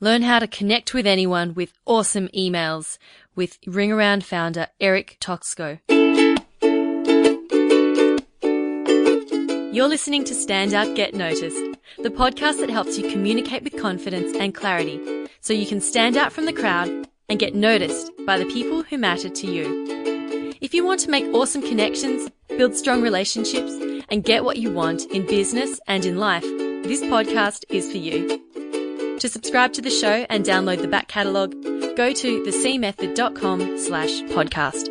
Learn how to connect with anyone with awesome emails with RingAround founder Eric Toczko. You're listening to Stand Out Get Noticed, the podcast that helps you communicate with confidence and clarity so you can stand out from the crowd and get noticed by the people who matter to you. If you want to make awesome connections, build strong relationships, and get what you want in business and in life, this podcast is for you. To subscribe to the show and download the back catalogue, go to thecmethod.com slash podcast.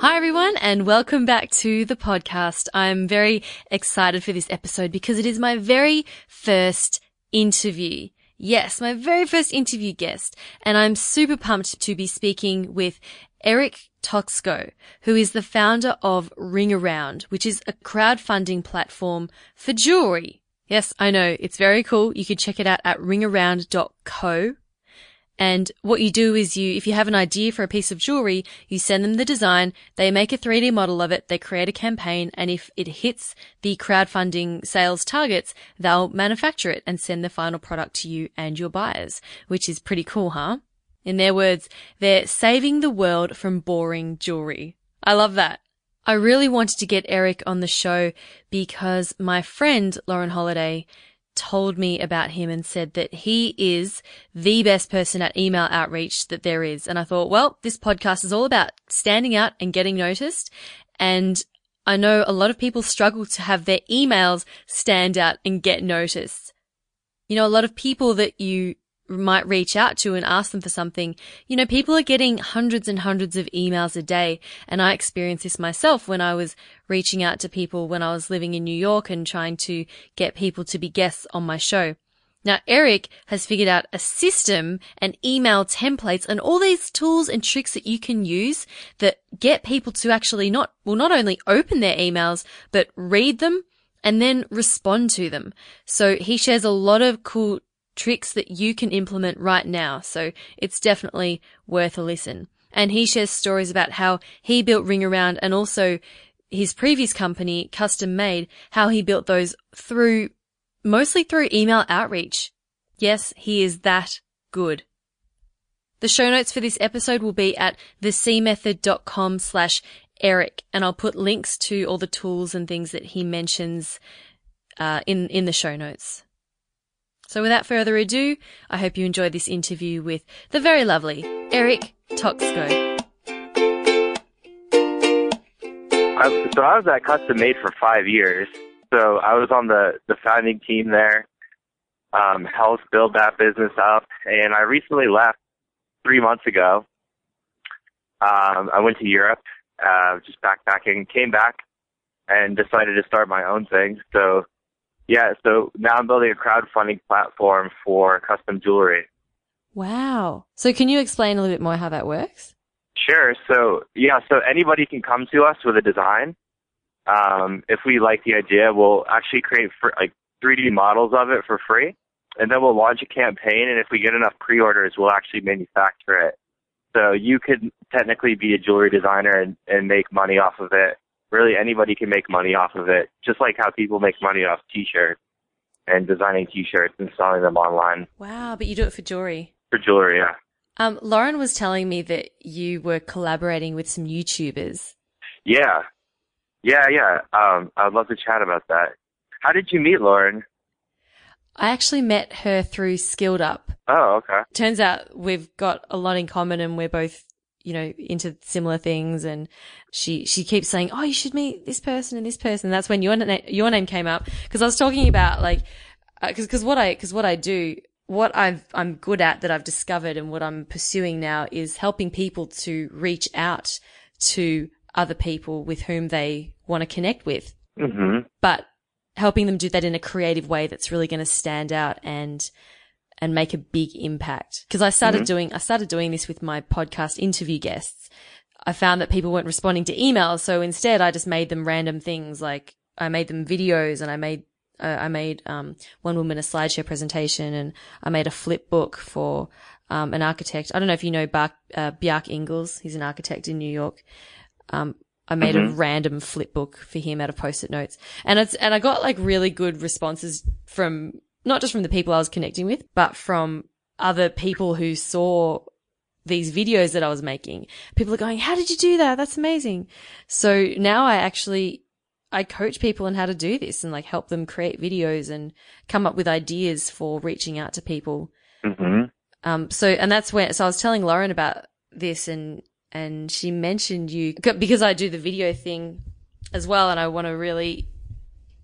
Hi everyone and welcome back to the podcast. I'm very excited for this episode because it is my very first interview. Yes, my very first interview guest and I'm super pumped to be speaking with Eric Toczko, who is the founder of RingAround, which is a crowdfunding platform for jewelry. Yes, I know. It's very cool. You can check it out at ringaround.co. And what you do is you, if you have an idea for a piece of jewelry, you send them the design, they make a 3D model of it, they create a campaign, and if it hits the crowdfunding sales targets, they'll manufacture it and send the final product to you and your buyers, which is pretty cool, huh? In their words, they're saving the world from boring jewelry. I love that. I really wanted to get Eric on the show because my friend Lauren Holiday told me about him and said that he is the best person at email outreach that there is. And I thought, well, this podcast is all about standing out and getting noticed. And I know a lot of people struggle to have their emails stand out and get noticed. You know, a lot of people that you might reach out to and ask them for something. You know, people are getting hundreds and hundreds of emails a day. And I experienced this myself when I was reaching out to people when I was living in New York and trying to get people to be guests on my show. Now, Eric has figured out a system and email templates and all these tools and tricks that you can use that get people to actually not, well, not only open their emails, but read them and then respond to them. So he shares a lot of cool tricks that you can implement right now. So it's definitely worth a listen. And he shares stories about how he built RingAround and also his previous company, Custom Made, how he built those through, mostly through email outreach. Yes, he is that good. The show notes for this episode will be at thecmethod.com slash Eric, and I'll put links to all the tools and things that he mentions uh, in in the show notes. So without further ado, I hope you enjoyed this interview with the very lovely Eric Toczko. I, so I was at Custom Made for five years. So I was on the, the founding team there, um, helped build that business up. And I recently left three months ago. Um, I went to Europe, uh, just backpacking, came back and decided to start my own thing. So yeah, so now I'm building a crowdfunding platform for custom jewelry. Wow. So can you explain a little bit more how that works? Sure. So yeah, so anybody can come to us with a design. Um, if we like the idea, we'll actually create for, like 3D models of it for free, and then we'll launch a campaign. And if we get enough pre-orders, we'll actually manufacture it. So you could technically be a jewelry designer and, and make money off of it really anybody can make money off of it, just like how people make money off t-shirts and designing t-shirts and selling them online. Wow, but you do it for jewelry. For jewelry, yeah. Um, Lauren was telling me that you were collaborating with some YouTubers. Yeah. Yeah, yeah. Um, I'd love to chat about that. How did you meet Lauren? I actually met her through Skilled Up. Oh, okay. Turns out we've got a lot in common and we're both you know, into similar things. And she, she keeps saying, Oh, you should meet this person and this person. That's when your, na- your name came up. Cause I was talking about like, uh, cause, cause what I, cause what I do, what I've, I'm good at that I've discovered and what I'm pursuing now is helping people to reach out to other people with whom they want to connect with. Mm-hmm. But helping them do that in a creative way that's really going to stand out and and make a big impact. Cause I started mm-hmm. doing, I started doing this with my podcast interview guests. I found that people weren't responding to emails. So instead I just made them random things like I made them videos and I made, uh, I made, um, one woman a slideshow presentation and I made a flip book for, um, an architect. I don't know if you know Bart, uh, Bjarke Ingels. He's an architect in New York. Um, I made mm-hmm. a random flip book for him out of post-it notes. And it's, and I got like really good responses from not just from the people I was connecting with, but from other people who saw these videos that I was making. People are going, how did you do that? That's amazing. So now I actually, I coach people on how to do this and like help them create videos and come up with ideas for reaching out to people. hmm Um, so, and that's where, so I was telling Lauren about this and, and she mentioned you because I do the video thing as well. And I want to really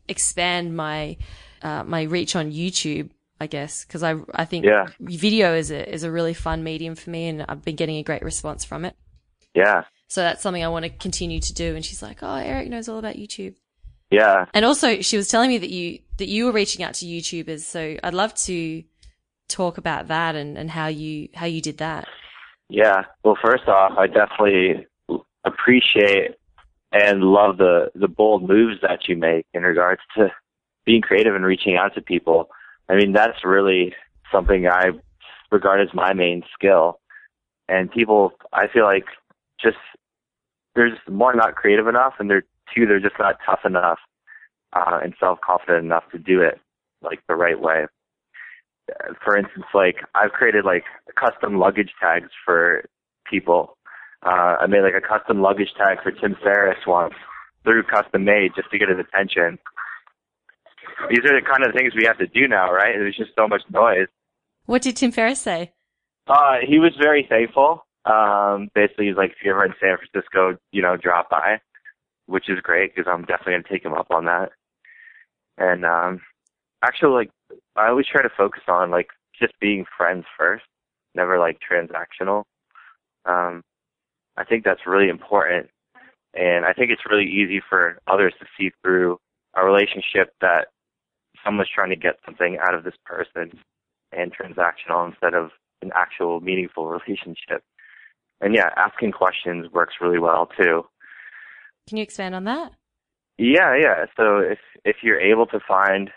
expand my, uh, my reach on YouTube, I guess, because I, I think Yeah. video is a, is a really fun medium for me and I've been getting a great response from it. Yeah. So that's something I want to continue to do. And she's like, Oh, Eric knows all about YouTube. Yeah. And also she was telling me that you, that you were reaching out to YouTubers. So I'd love to talk about that and, and how you, how you did that. Yeah. Well, first off, I definitely appreciate and love the the bold moves that you make in regards to being creative and reaching out to people. I mean, that's really something I regard as my main skill. And people, I feel like, just they're just one not creative enough, and they're two they're just not tough enough uh, and self confident enough to do it like the right way. For instance, like I've created like custom luggage tags for people. Uh, I made like a custom luggage tag for Tim Ferriss once through custom made just to get his attention. These are the kind of things we have to do now, right? There's just so much noise. What did Tim Ferriss say? Uh, he was very thankful. Um, basically, he's like, if you're ever in San Francisco, you know, drop by, which is great because I'm definitely gonna take him up on that. And um, actually, like, I always try to focus on like just being friends first, never like transactional. Um, I think that's really important, and I think it's really easy for others to see through a relationship that someone's trying to get something out of this person and transactional instead of an actual meaningful relationship. And yeah, asking questions works really well too. Can you expand on that? Yeah, yeah. So if if you're able to find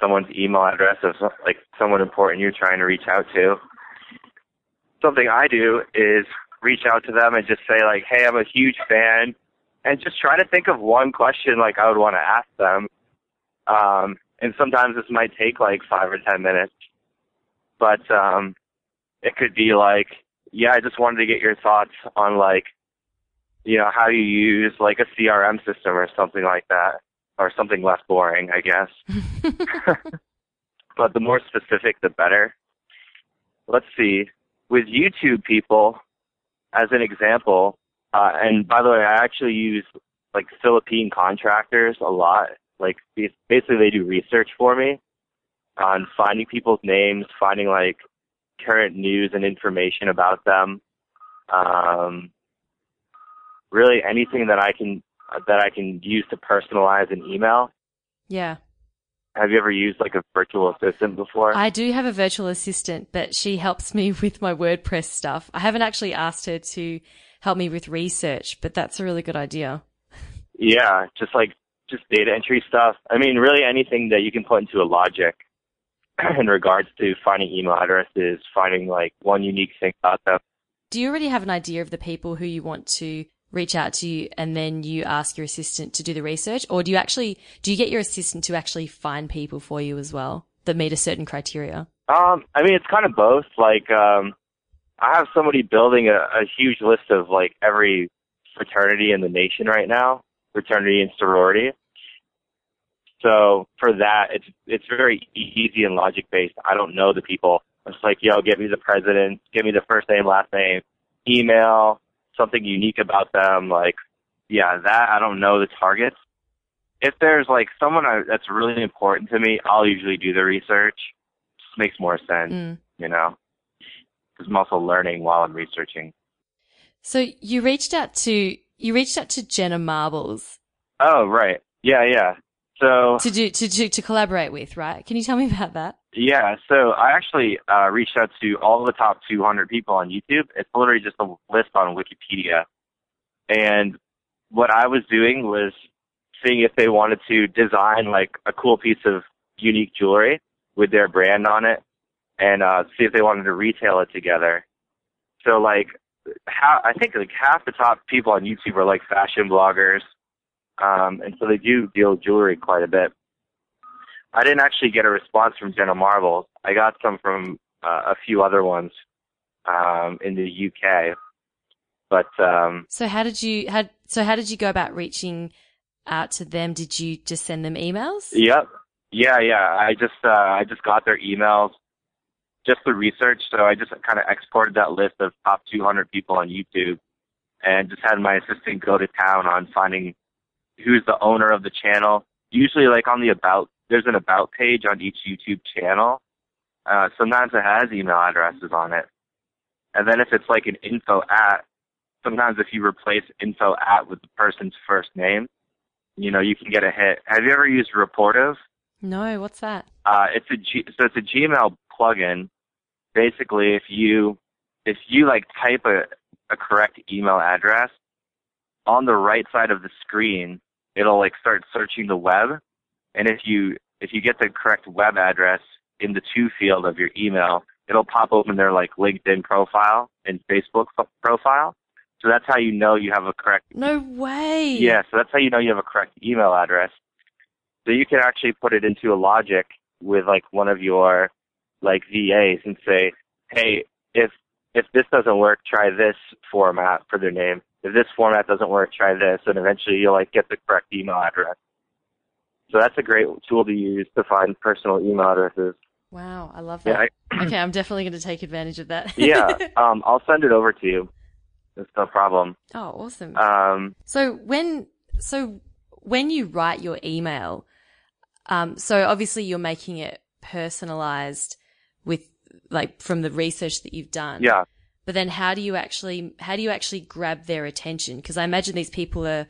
someone's email address of like someone important you're trying to reach out to, something I do is reach out to them and just say like, "Hey, I'm a huge fan," and just try to think of one question like I would want to ask them. Um, and sometimes this might take like five or ten minutes, but um, it could be like, "Yeah, I just wanted to get your thoughts on like." you know, how you use like a CRM system or something like that, or something less boring, I guess. but the more specific, the better. Let's see. With YouTube people, as an example, uh, and by the way, I actually use like Philippine contractors a lot. Like bas- basically, they do research for me on finding people's names, finding like current news and information about them. Um, really anything that I can that I can use to personalize an email. yeah. Have you ever used like a virtual assistant before? I do have a virtual assistant, but she helps me with my WordPress stuff. I haven't actually asked her to help me with research, but that's a really good idea. yeah, just like just data entry stuff. I mean, really anything that you can put into a logic in regards to finding email addresses, finding like one unique thing about them. Do you already have an idea of the people who you want to reach out to you and then you ask your assistant to do the research? Or do you actually, do you get your assistant to actually find people for you as well that meet a certain criteria? Um, I mean, it's kind of both. Like, um, I have somebody building a, a huge list of like every fraternity in the nation right now, fraternity and sorority. So for that, it's it's very easy and logic based. I don't know the people. It's like, yo, give me the president, give me the first name, last name, email, something unique about them. Like, yeah, that I don't know the targets. If there's like someone I, that's really important to me, I'll usually do the research. Just makes more sense, Mm. you know, because I'm also learning while I'm researching. So you reached out to, you reached out to Jenna Marbles Oh, right. Yeah, yeah. So to do, to, to, to collaborate with, right? Can you tell me about that? Yeah, so I actually uh, reached out to all the top 200 people on YouTube. It's literally just a list on Wikipedia. And what I was doing was seeing if they wanted to design like a cool piece of unique jewelry with their brand on it and uh, see if they wanted to retail it together. So like, how, I think like half the top people on YouTube are like fashion bloggers. Um, and so they do deal jewelry quite a bit. I didn't actually get a response from Jenna Marbles. I got some from uh, a few other ones um, in the UK. But um, so how did you had so how did you go about reaching out to them? Did you just send them emails? Yep. Yeah, yeah. I just uh, I just got their emails just the research. So I just kind of exported that list of top 200 people on YouTube and just had my assistant go to town on finding who's the owner of the channel. Usually, like on the about, there's an about page on each YouTube channel. Uh, sometimes it has email addresses on it. And then if it's like an info at, sometimes if you replace info at with the person's first name, you know, you can get a hit. Have you ever used Rapportive? No, what's that? Uh, it's a G, so it's a Gmail plugin. Basically, if you if you like type a, a correct email address on the right side of the screen, it'll like start searching the web, and if you if you get the correct web address in the to field of your email, it'll pop open their like LinkedIn profile and Facebook profile. So that's how you know you have a correct. No way. Yeah, so that's how you know you have a correct email address. So you can actually put it into a logic with like one of your like VAs and say, hey, if if this doesn't work, try this format for their name. If this format doesn't work, try this, and eventually you'll like get the correct email address. So that's a great tool to use to find personal email addresses. Wow, I love that. Yeah, I, okay, I'm definitely going to take advantage of that. yeah, um, I'll send it over to you. It's no problem. Oh, awesome. Um, so when so when you write your email, um, so obviously you're making it personalized with like from the research that you've done. Yeah. But then how do you actually how do you actually grab their attention? Because I imagine these people are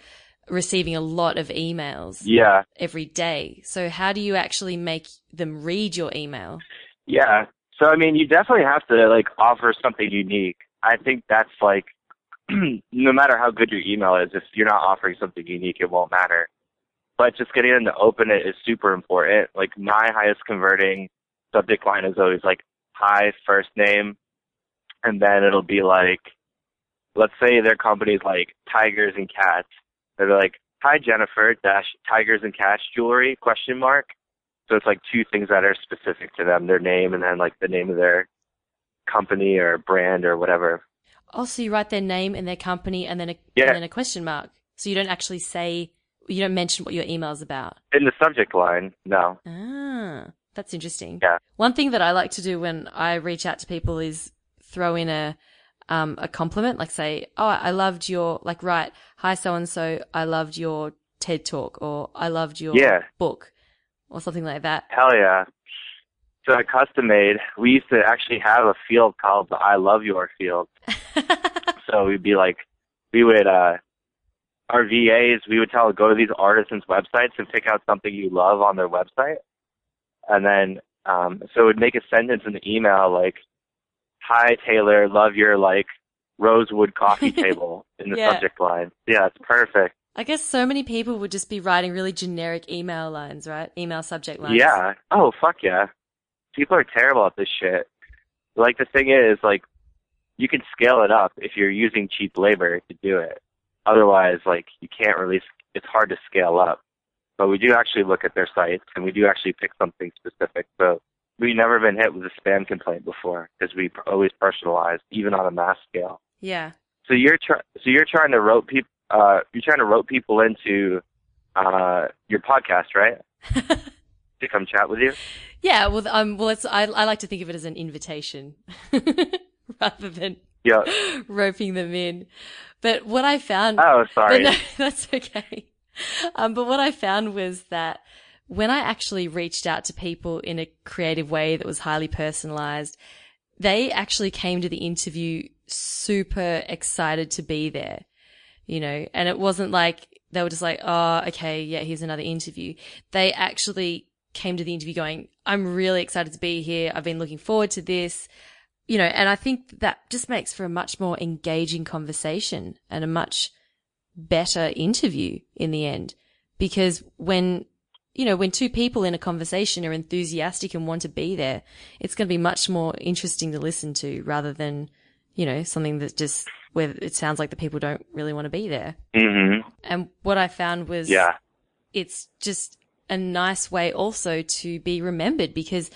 receiving a lot of emails. Yeah. Every day. So how do you actually make them read your email? Yeah. So I mean, you definitely have to like offer something unique. I think that's like no matter how good your email is, if you're not offering something unique, it won't matter. But just getting them to open it is super important. Like my highest converting subject line is always like hi first name, and then it'll be like, let's say their company's like Tigers and Cats. They're like hi Jennifer dash Tigers and Cats jewelry question mark. So it's like two things that are specific to them, their name and then like the name of their company or brand or whatever. Also, you write their name and their company and then a, yeah. and then a question mark. So you don't actually say, you don't mention what your email is about. In the subject line, no. Ah. That's interesting. Yeah. One thing that I like to do when I reach out to people is throw in a um, a compliment, like say, "Oh, I loved your like right, hi so and so, I loved your TED talk, or I loved your yeah. book, or something like that." Hell yeah! So at Custom Made, we used to actually have a field called the "I love your" field. so we'd be like, we would uh, our VAs, we would tell go to these artisans' websites and pick out something you love on their website and then um, so it would make a sentence in the email like, "Hi Taylor, love your like rosewood coffee table" in the yeah. subject line. Yeah, it's perfect. I guess so many people would just be writing really generic email lines, right? Email subject lines. Yeah. Oh fuck yeah. People are terrible at this shit. Like the thing is, like, you can scale it up if you're using cheap labor to do it. Otherwise, like, you can't really. It's hard to scale up but we do actually look at their sites and we do actually pick something specific. So we've never been hit with a spam complaint before because we always personalize, even on a mass scale. Yeah. So you're trying. So you're trying to rope people. Uh, you're trying to rope people into uh, your podcast, right? to come chat with you. Yeah. Well, um, well, it's I, I like to think of it as an invitation rather than yeah. roping them in. But what I found. Oh, sorry. No, that's okay. Um, but what I found was that when I actually reached out to people in a creative way that was highly personalized, they actually came to the interview super excited to be there, you know, and it wasn't like they were just like, oh, okay, yeah, here's another interview. They actually came to the interview going, I'm really excited to be here. I've been looking forward to this, you know, and I think that just makes for a much more engaging conversation and a much better interview in the end. Because when, you know, when two people in a conversation are enthusiastic and want to be there, it's going to be much more interesting to listen to rather than, you know, something that just, where it sounds like the people don't really want to be there. Mm-hmm. And what I found was, yeah, it's just a nice way also to be remembered because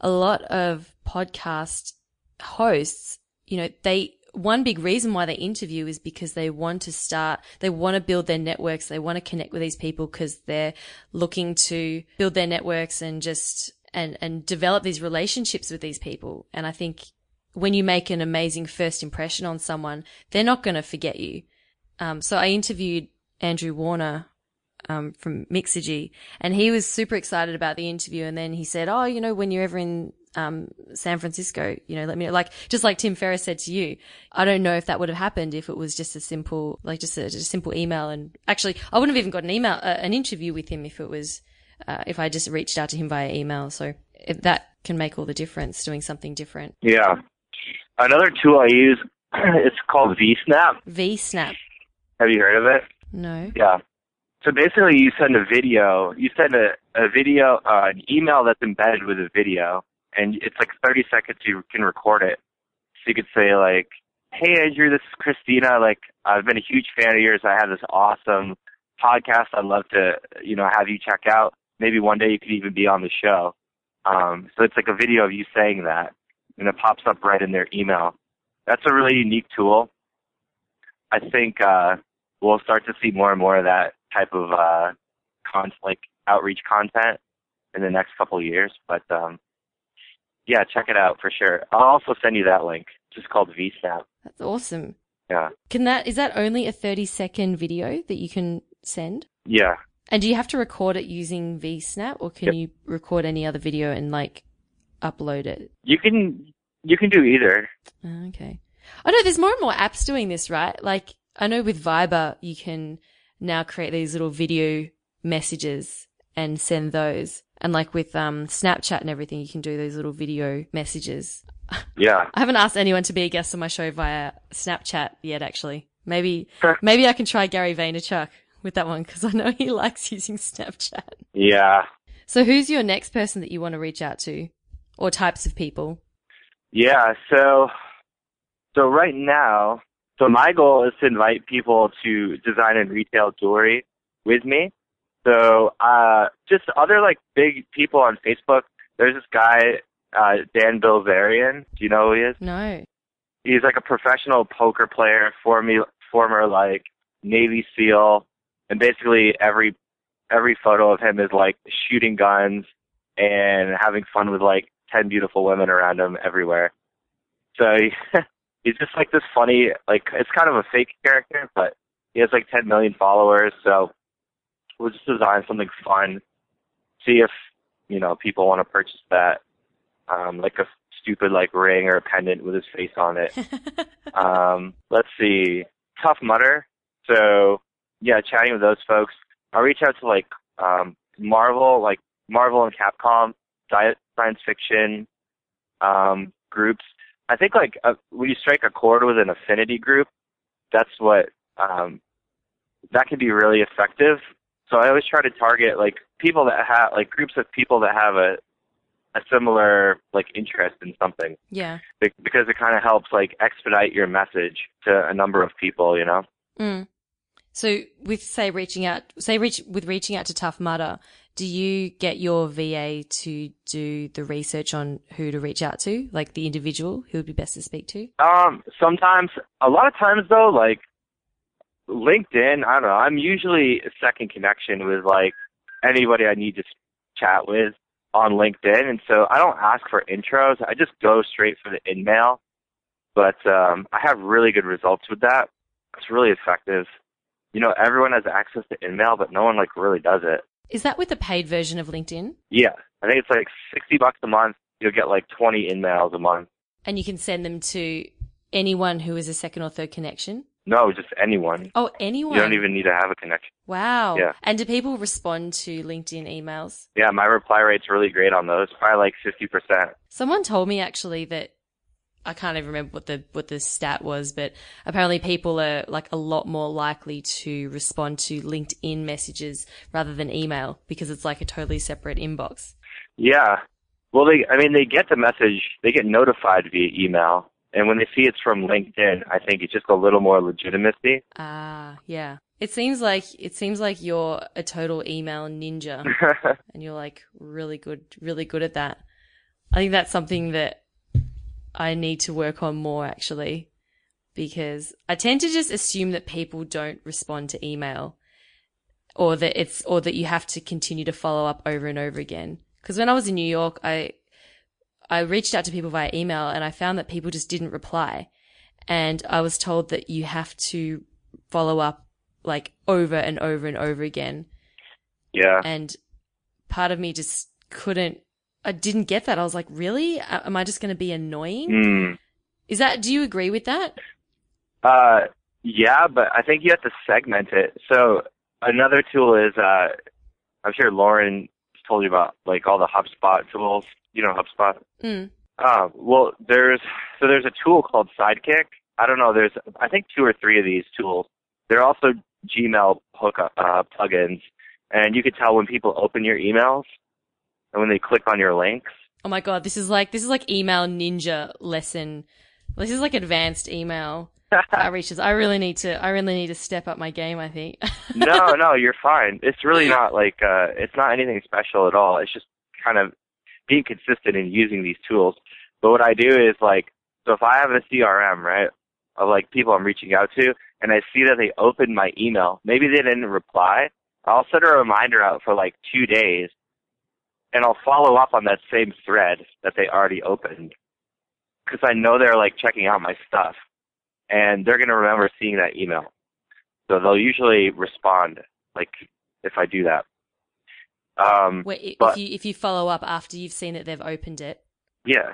a lot of podcast hosts, you know, they, one big reason why they interview is because they want to start, they want to build their networks. They want to connect with these people because they're looking to build their networks and just, and, and develop these relationships with these people. And I think when you make an amazing first impression on someone, they're not going to forget you. Um, so I interviewed Andrew Warner um, from Mixergy, and he was super excited about the interview. And then he said, "Oh, you know, when you're ever in um, San Francisco, you know, let me know." Like just like Tim Ferriss said to you, I don't know if that would have happened if it was just a simple, like just a, just a simple email. And actually, I wouldn't have even got an email, uh, an interview with him if it was uh, if I just reached out to him via email. So if that can make all the difference, doing something different. Yeah. Another tool I use, it's called VSnap. VSnap. Have you heard of it? No. Yeah. So basically, you send a video. You send a, a video, uh, an email that's embedded with a video, and it's like 30 seconds. You can record it. So you could say like, "Hey Andrew, this is Christina. Like, I've been a huge fan of yours. I have this awesome podcast. I'd love to, you know, have you check out. Maybe one day you could even be on the show." Um, so it's like a video of you saying that, and it pops up right in their email. That's a really unique tool. I think uh, we'll start to see more and more of that type of uh, con- like outreach content in the next couple of years. But um, yeah, check it out for sure. I'll also send you that link. It's just called VSnap. That's awesome. Yeah. Can that is that only a 30 second video that you can send? Yeah. And do you have to record it using VSnap or can Yep. you record any other video and like upload it? You can you can do either. Oh, Okay. I know there's more and more apps doing this, right? Like I know with Viber you can now create these little video messages and send those. And like with um Snapchat and everything, you can do those little video messages. Yeah. I haven't asked anyone to be a guest on my show via Snapchat yet, actually. Maybe, maybe I can try Gary Vaynerchuk with that one because I know he likes using Snapchat. Yeah. So who's your next person that you want to reach out to or types of people? Yeah, so so right now, so my goal is to invite people to design and retail jewelry with me. So uh just other like big people on Facebook. There's this guy, uh Dan Bilzerian. Do you know who he is? No. He's like a professional poker player, former former like Navy SEAL, and basically every every photo of him is like shooting guns and having fun with like ten beautiful women around him everywhere. So he, he's just like this funny, like it's kind of a fake character, but he has like ten million followers. So we'll just design something fun, see if you know people want to purchase that, um, like a stupid like ring or a pendant with his face on it um, let's see, Tough Mudder. So yeah, chatting with those folks. I'll reach out to like um, Marvel, like Marvel and Capcom, science fiction um, groups. I think like uh, when you strike a chord with an affinity group, that's what um, that can be really effective. So I always try to target like people that have like groups of people that have a a similar like interest in something yeah. be- because it kind of helps like expedite your message to a number of people, you know. Mm. So with say reaching out, say reach with reaching out to Tough Mudder, do you get your VA to do the research on who to reach out to, like the individual who would be best to speak to? Um, sometimes, a lot of times though, like LinkedIn, I don't know. I'm usually a second connection with like anybody I need to chat with on LinkedIn, and so I don't ask for intros. I just go straight for the in-mail. But um, I have really good results with that. It's really effective. You know, everyone has access to in-mail, but no one like really does it. Is that with the paid version of LinkedIn? Yeah, I think it's like sixty bucks a month. You'll get like twenty in-mails a month. And you can send them to anyone who is a second or third connection? No, just anyone. Oh, anyone. You don't even need to have a connection. Wow. Yeah. And do people respond to LinkedIn emails? Yeah, my reply rate's really great on those. Probably like fifty percent. Someone told me actually that I can't even remember what the what the stat was, but apparently people are like a lot more likely to respond to LinkedIn messages rather than email because it's like a totally separate inbox. Yeah. Well, they. I mean, they get the message. They get notified via email, and when they see it's from LinkedIn, I think it's just a little more legitimacy. Ah, yeah. It seems like it seems like you're a total email ninja, and you're like really good, really good at that. I think that's something that I need to work on more actually, because I tend to just assume that people don't respond to email, or that it's or that you have to continue to follow up over and over again. Because when I was in New York, I I reached out to people via email, and I found that people just didn't reply, and I was told that you have to follow up like over and over and over again. Yeah. And part of me just couldn't, I didn't get that. I was like, really? Am I just going to be annoying? Mm. Is that, do you agree with that? Uh, yeah, but I think you have to segment it. So another tool is, uh, I'm sure Lauren told you about like all the HubSpot tools. You know HubSpot? Mm. Uh, well, there's, so there's a tool called Sidekick. I don't know. There's, I think two or three of these tools. They're also Gmail hookup uh, plugins, and you can tell when people open your emails and when they click on your links. Oh my god, this is like this is like email ninja lesson. This is like advanced email outreaches. I really need to. I really need to step up my game. I think. no, no, you're fine. It's really not like uh, it's not anything special at all. It's just kind of being consistent in using these tools. But what I do is like, so if I have a CRM, right, of like people I'm reaching out to, and I see that they opened my email, maybe they didn't reply, I'll set a reminder out for like two days and I'll follow up on that same thread that they already opened. Cause I know they're like checking out my stuff and they're to remember seeing that email. So they'll usually respond like if I do that. Um, Wait, if but- you if you follow up after you've seen that they've opened it. yeah.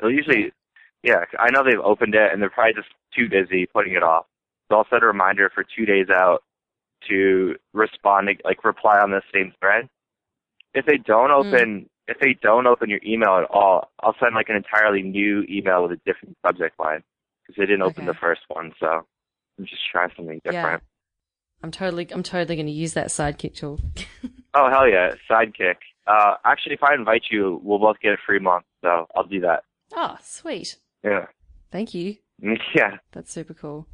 They'll usually, yeah, I know they've opened it and they're probably just too busy putting it off. So I'll set a reminder for two days out to respond, like reply on the same thread. If they don't open, if they don't open your email at all, I'll send like an entirely new email with a different subject line because they didn't open Okay. the first one. So I'm just trying something different. Yeah. I'm totally I'm totally going to use that sidekick tool. Oh hell yeah, sidekick. Uh, actually, if I invite you, we'll both get a free month. So I'll do that. oh, sweet. Yeah, Thank you. yeah. That's super cool.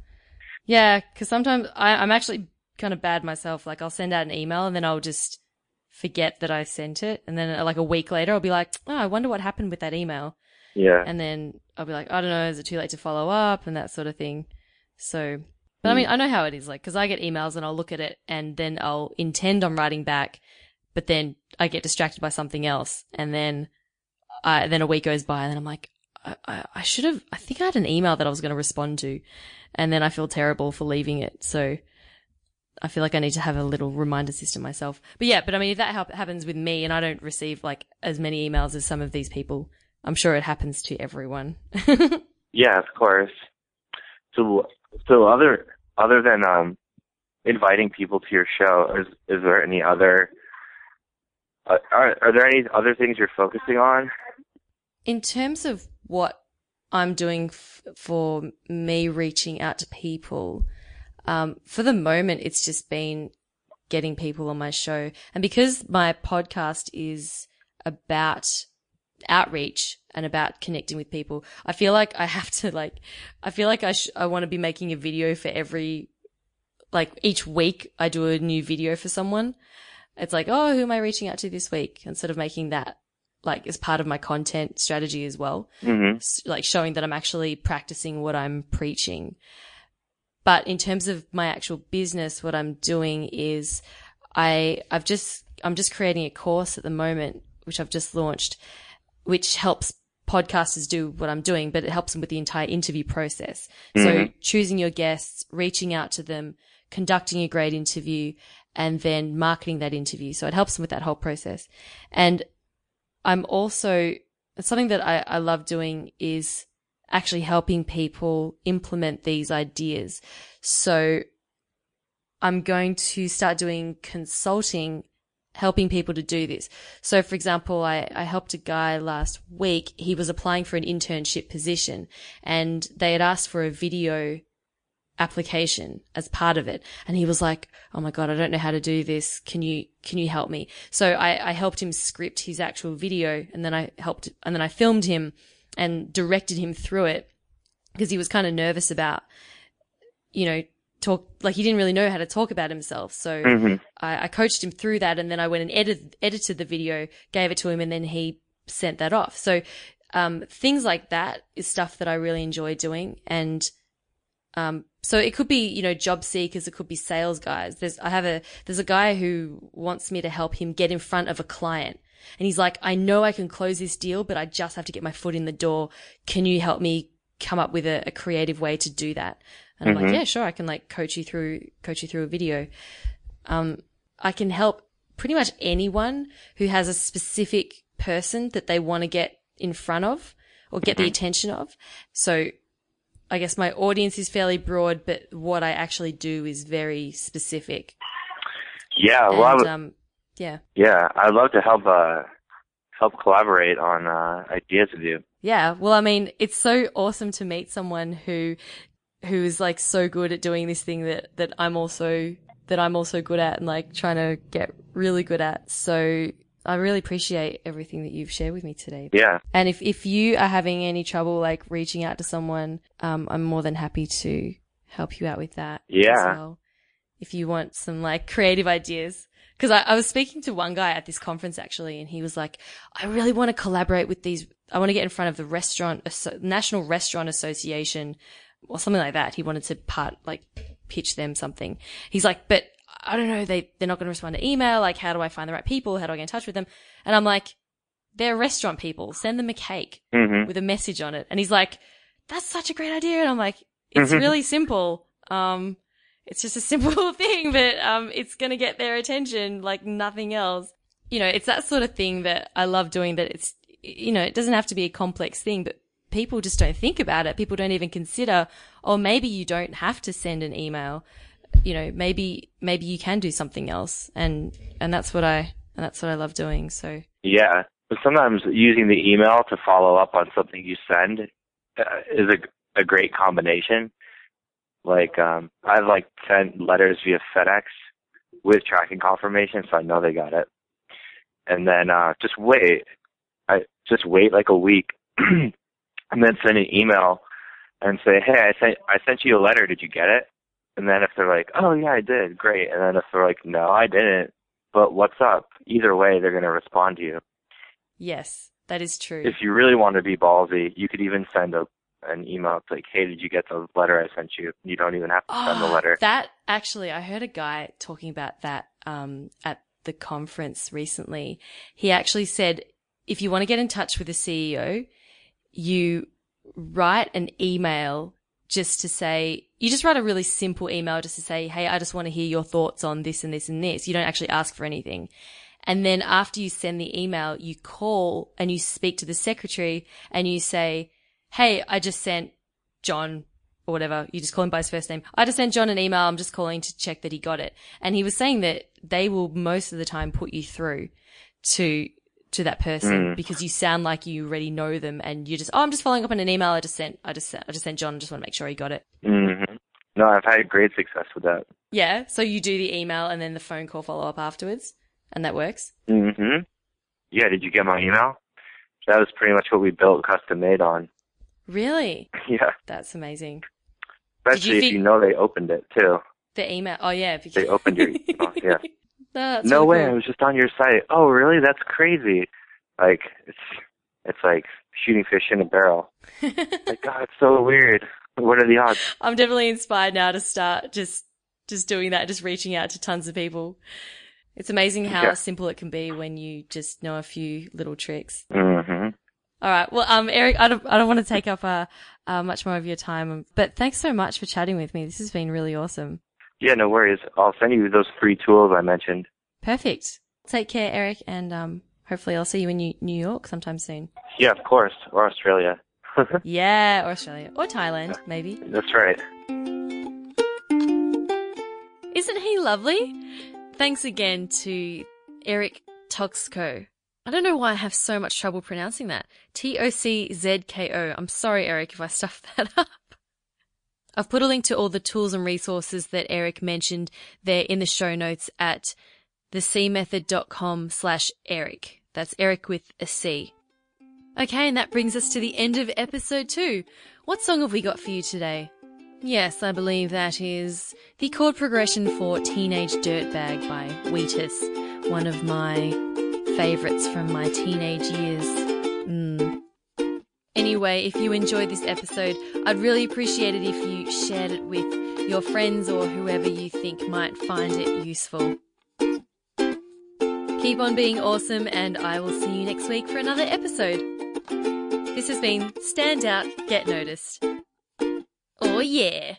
Yeah, because sometimes I, I'm actually kind of bad myself. Like I'll send out an email and then I'll just forget that I sent it, and then like a week later I'll be like, oh, I wonder what happened with that email, Yeah. and then I'll be like, I don't know, is it too late to follow up and that sort of thing. So, but I mean, hmm. I know how it is, like because I get emails and I'll look at it and then I'll intend on writing back, but then I get distracted by something else, and then I then a week goes by and then I'm like, I, I, I should have, I think I had an email that I was going to respond to. And then I feel terrible for leaving it. So I feel like I need to have a little reminder system myself. But yeah, but I mean, if that hap- happens with me and I don't receive like as many emails as some of these people, I'm sure it happens to everyone. Yeah, of course. So, so other other than um, inviting people to your show, is is there any other? Uh, are are there any other things you're focusing on? In terms of what I'm doing f- for me reaching out to people, um, for the moment, it's just been getting people on my show. And because my podcast is about outreach and about connecting with people, I feel like I have to like, I feel like I sh- I want to be making a video for every, like each week I do a new video for someone. It's like, oh, who am I reaching out to this week? Instead of making that like as part of my content strategy as well hmm s- like showing that I'm actually practicing what I'm preaching. But in terms of my actual business, what I'm doing is I, I've just, I'm just creating a course at the moment, which I've just launched, which helps podcasters do what I'm doing, but it helps them with the entire interview process. So Mhm. choosing your guests, reaching out to them, conducting a great interview, and then marketing that interview. So it helps them with that whole process. And I'm also something that I, I love doing is actually helping people implement these ideas. So I'm going to start doing consulting, helping people to do this. So for example, I, I helped a guy last week. He was applying for an internship position and they had asked for a video application as part of it. And he was like, Oh my God, I don't know how to do this. Can you, can you help me? So I, I helped him script his actual video and then I helped, and then I filmed him and directed him through it because he was kind of nervous about, you know, talk, like he didn't really know how to talk about himself. So hmm I, I coached him through that and then I went and edited, edited the video, gave it to him and then he sent that off. So, um, things like that is stuff that I really enjoy doing. And, um, so it could be, you know, job seekers, it could be sales guys. There's, I have a, there's a guy who wants me to help him get in front of a client. And he's like, I know I can close this deal, but I just have to get my foot in the door. Can you help me come up with a, a creative way to do that? And I'm like, Mhm. yeah, sure. I can like coach you through, coach you through a video. Um, I can help pretty much anyone who has a specific person that they want to get in front of or get the attention of. So I guess my audience is fairly broad, but what I actually do is very specific. Yeah, well, I would, um, yeah. yeah, I'd love to help uh help collaborate on uh ideas with you. Yeah. Well, I mean, it's so awesome to meet someone who, who is like so good at doing this thing that, that I'm also, that I'm also good at and like trying to get really good at. So I really appreciate everything that you've shared with me today. Yeah, And if, if you are having any trouble like reaching out to someone, um, I'm more than happy to help you out with that. as Yeah. well. If you want some like creative ideas. Cause I, I was speaking to one guy at this conference actually, and he was like, I really want to collaborate with these. I want to get in front of the restaurant, National Restaurant Association or something like that. He wanted to part, like pitch them something. He's like, but I don't know. They, they're not going to respond to email. Like, how do I find the right people? How do I get in touch with them? And I'm like, they're restaurant people. Send them a cake hmm with a message on it. And he's like, that's such a great idea. And I'm like, it's Mhm. really simple. Um, it's just a simple thing, but, um, it's going to get their attention like nothing else. You know, it's that sort of thing that I love doing that it's, you know, it doesn't have to be a complex thing, but people just don't think about it. People don't even consider, or maybe you don't have to send an email. You know, maybe, maybe you can do something else. And, and that's what I, and that's what I love doing. So yeah. But sometimes using the email to follow up on something you send uh, is a a great combination. Like um I've like sent letters via FedEx with tracking confirmation, so I know they got it. And then uh just wait. I just wait like a week, and then send an email and say, "Hey, I sent I sent you a letter. Did you get it?" And then if they're like, "Oh yeah, I did. Great." And then if they're like, "No, I didn't," but what's up? Either way, they're gonna respond to you. yes, that is true. If you really want to be ballsy, you could even send a an email. It's like, "Hey, did you get the letter I sent you?" You don't even have to send the Oh, letter. That actually, I heard a guy talking about that um, at the conference recently. He actually said, if you want to get in touch with the CEO, you write an email just to say, you just write a really simple email just to say, hey, I just want to hear your thoughts on this and this and this. You don't actually ask for anything. And then after you send the email, you call and you speak to the secretary and you say, hey, I just sent John or whatever. You just call him by his first name. I just sent John an email. I'm just calling to check that he got it. And he was saying that they will most of the time put you through to to that person Mm. because you sound like you already know them and you're just oh I'm just following up on an email I just sent I just sent I just sent John I just want to make sure he got it. hmm No, I've had great success with that. Yeah, so you do the email and then the phone call follow up afterwards and that works. Mm-hmm. Yeah, did you get my email? That was pretty much what we built custom made on. Really? Yeah, That's amazing. especially if think- you know they opened it too. The email. Oh yeah, because They opened your email. Yeah. No, that's no really way, I was just on your site. Oh, really? That's crazy. Like it's it's like shooting fish in a barrel. Like God, it's so weird. What are the odds? I'm definitely inspired now to start just just doing that, just reaching out to tons of people. It's amazing how Yeah. simple it can be when you just know a few little tricks. hmm All right. Well, um, Eric, I don't, I don't want to take up uh, uh, much more of your time, but thanks so much for chatting with me. This has been really awesome. Yeah, no worries. I'll send you those free tools I mentioned. Perfect. Take care, Eric, and um, hopefully I'll see you in New, York sometime soon. Yeah, of course. Or Australia. Yeah, or Australia, or Thailand, maybe. That's right. Isn't he lovely? Thanks again to Eric Toczko. I don't know why I have so much trouble pronouncing that. T O C Z K O. I'm sorry, Eric, if I stuffed that up. I've put a link to all the tools and resources that Eric mentioned there in the show notes at thecmethod.com slash Eric. That's Eric with a C. Okay, and that brings us to the end of episode two. What song have we got for you today? Yes, I believe that is the chord progression for Teenage Dirtbag by Wheatus, one of my favourites from my teenage years. Anyway, if you enjoyed this episode, I'd really appreciate it if you shared it with your friends or whoever you think might find it useful. Keep on being awesome, and I will see you next week for another episode. This has been Stand Out, Get Noticed. Oh, yeah!